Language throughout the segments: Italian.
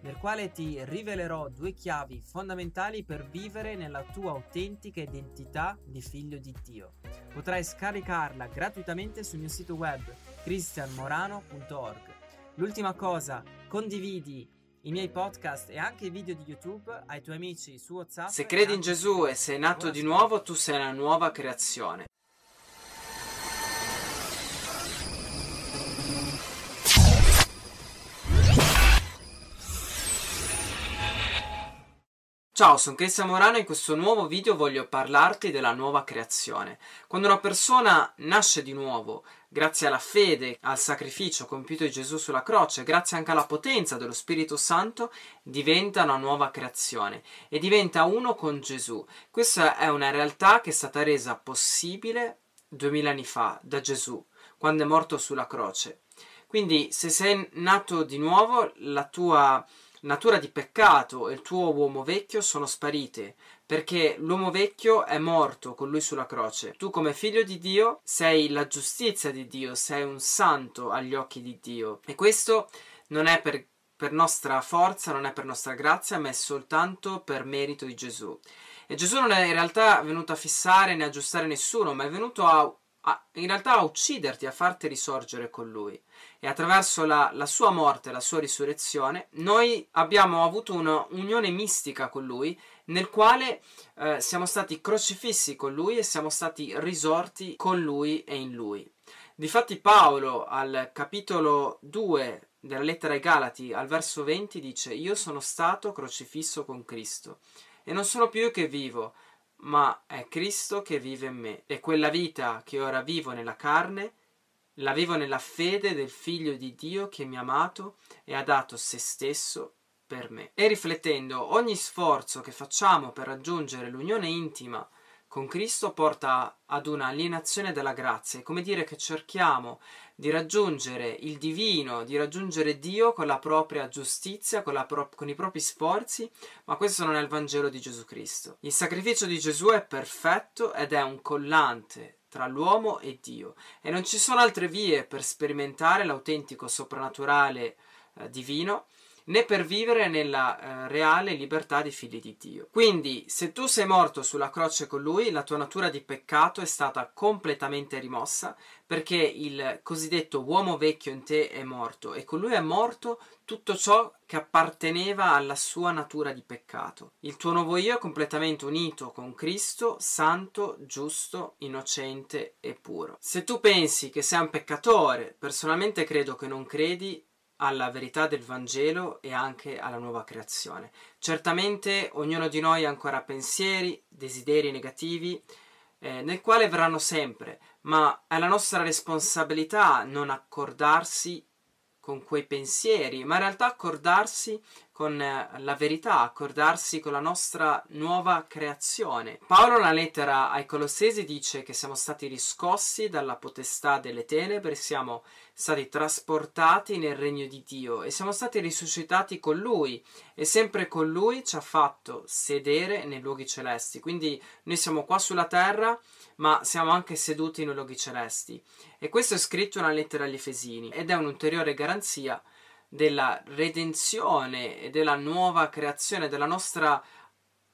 nel quale ti rivelerò due chiavi fondamentali per vivere nella tua autentica identità di figlio di Dio. Potrai scaricarla gratuitamente sul mio sito web cristianmorano.org. L'ultima cosa, condividi i miei podcast e anche i video di YouTube ai tuoi amici su WhatsApp. Se credi in Gesù e sei nato di nuovo, tu sei una nuova creazione. Ciao, sono Cristian Morano e in questo nuovo video voglio parlarti della nuova creazione. Quando una persona nasce di nuovo, grazie alla fede, al sacrificio compiuto di Gesù sulla croce, grazie anche alla potenza dello Spirito Santo, diventa una nuova creazione e diventa uno con Gesù. Questa è una realtà che è stata resa possibile duemila anni fa da Gesù, quando è morto sulla croce. Quindi, se sei nato di nuovo, la tua natura di peccato e il tuo uomo vecchio sono sparite, perché l'uomo vecchio è morto con lui sulla croce. Tu come figlio di Dio sei la giustizia di Dio, sei un santo agli occhi di Dio. E questo non è per, per nostra forza, non è per nostra grazia, ma è soltanto per merito di Gesù. E Gesù non è in realtà venuto a fissare né aggiustare nessuno, ma è venuto a a, in realtà a ucciderti, a farti risorgere con lui. E attraverso la, la sua morte, la sua risurrezione, noi abbiamo avuto un'unione mistica con lui, nel quale eh, siamo stati crocifissi con lui e siamo stati risorti con lui e in lui. Difatti Paolo al capitolo 2 della lettera ai Galati, al verso 20, dice Io sono stato crocifisso con Cristo e non sono più io che vivo, ma è Cristo che vive in me e quella vita che ora vivo nella carne la vivo nella fede del Figlio di Dio che mi ha amato e ha dato se stesso per me. E riflettendo, ogni sforzo che facciamo per raggiungere l'unione intima con Cristo porta ad una alienazione della grazia, è come dire che cerchiamo di raggiungere il divino, di raggiungere Dio con la propria giustizia, con, pro- con, i propri sforzi, ma questo non è il Vangelo di Gesù Cristo. Il sacrificio di Gesù è perfetto ed è un collante tra l'uomo e Dio. E non ci sono altre vie per sperimentare l'autentico soprannaturale eh, divino né per vivere nella eh, reale libertà dei figli di Dio. Quindi, se tu sei morto sulla croce con lui, la tua natura di peccato è stata completamente rimossa, perché il cosiddetto uomo vecchio in te è morto e con lui è morto tutto ciò che apparteneva alla sua natura di peccato. Il tuo nuovo io è completamente unito con Cristo, santo, giusto, innocente e puro. Se tu pensi che sei un peccatore, personalmente credo che non credi alla verità del Vangelo e anche alla nuova creazione. Certamente ognuno di noi ha ancora pensieri, desideri negativi, eh, nel quale verranno sempre, ma è la nostra responsabilità non accordarsi con quei pensieri, ma in realtà accordarsi con eh, la verità, accordarsi con la nostra nuova creazione. Paolo nella lettera ai Colossesi dice che siamo stati riscossi dalla potestà delle tenebre, siamo stati trasportati nel regno di Dio e siamo stati risuscitati con lui e sempre con lui ci ha fatto sedere nei luoghi celesti. Quindi noi siamo qua sulla terra, ma siamo anche seduti nei luoghi celesti. E questo è scritto nella lettera agli Efesini ed è un'ulteriore garanzia della redenzione e della nuova creazione, della nostra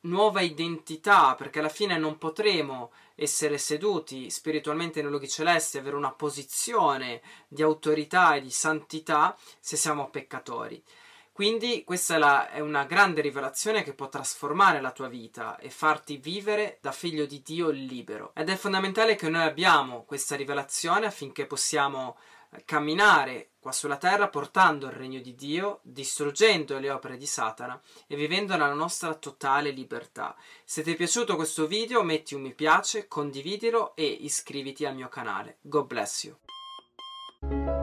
nuova identità, perché alla fine non potremo essere seduti spiritualmente nei luoghi celesti, avere una posizione di autorità e di santità se siamo peccatori. Quindi questa è, la, è, una grande rivelazione che può trasformare la tua vita e farti vivere da figlio di Dio libero. Ed è fondamentale che noi abbiamo questa rivelazione affinché possiamo eh, camminare qua sulla terra portando il regno di Dio, distruggendo le opere di Satana e vivendo nella nostra totale libertà. Se ti è piaciuto questo video metti un mi piace, condividilo e iscriviti al mio canale. God bless you.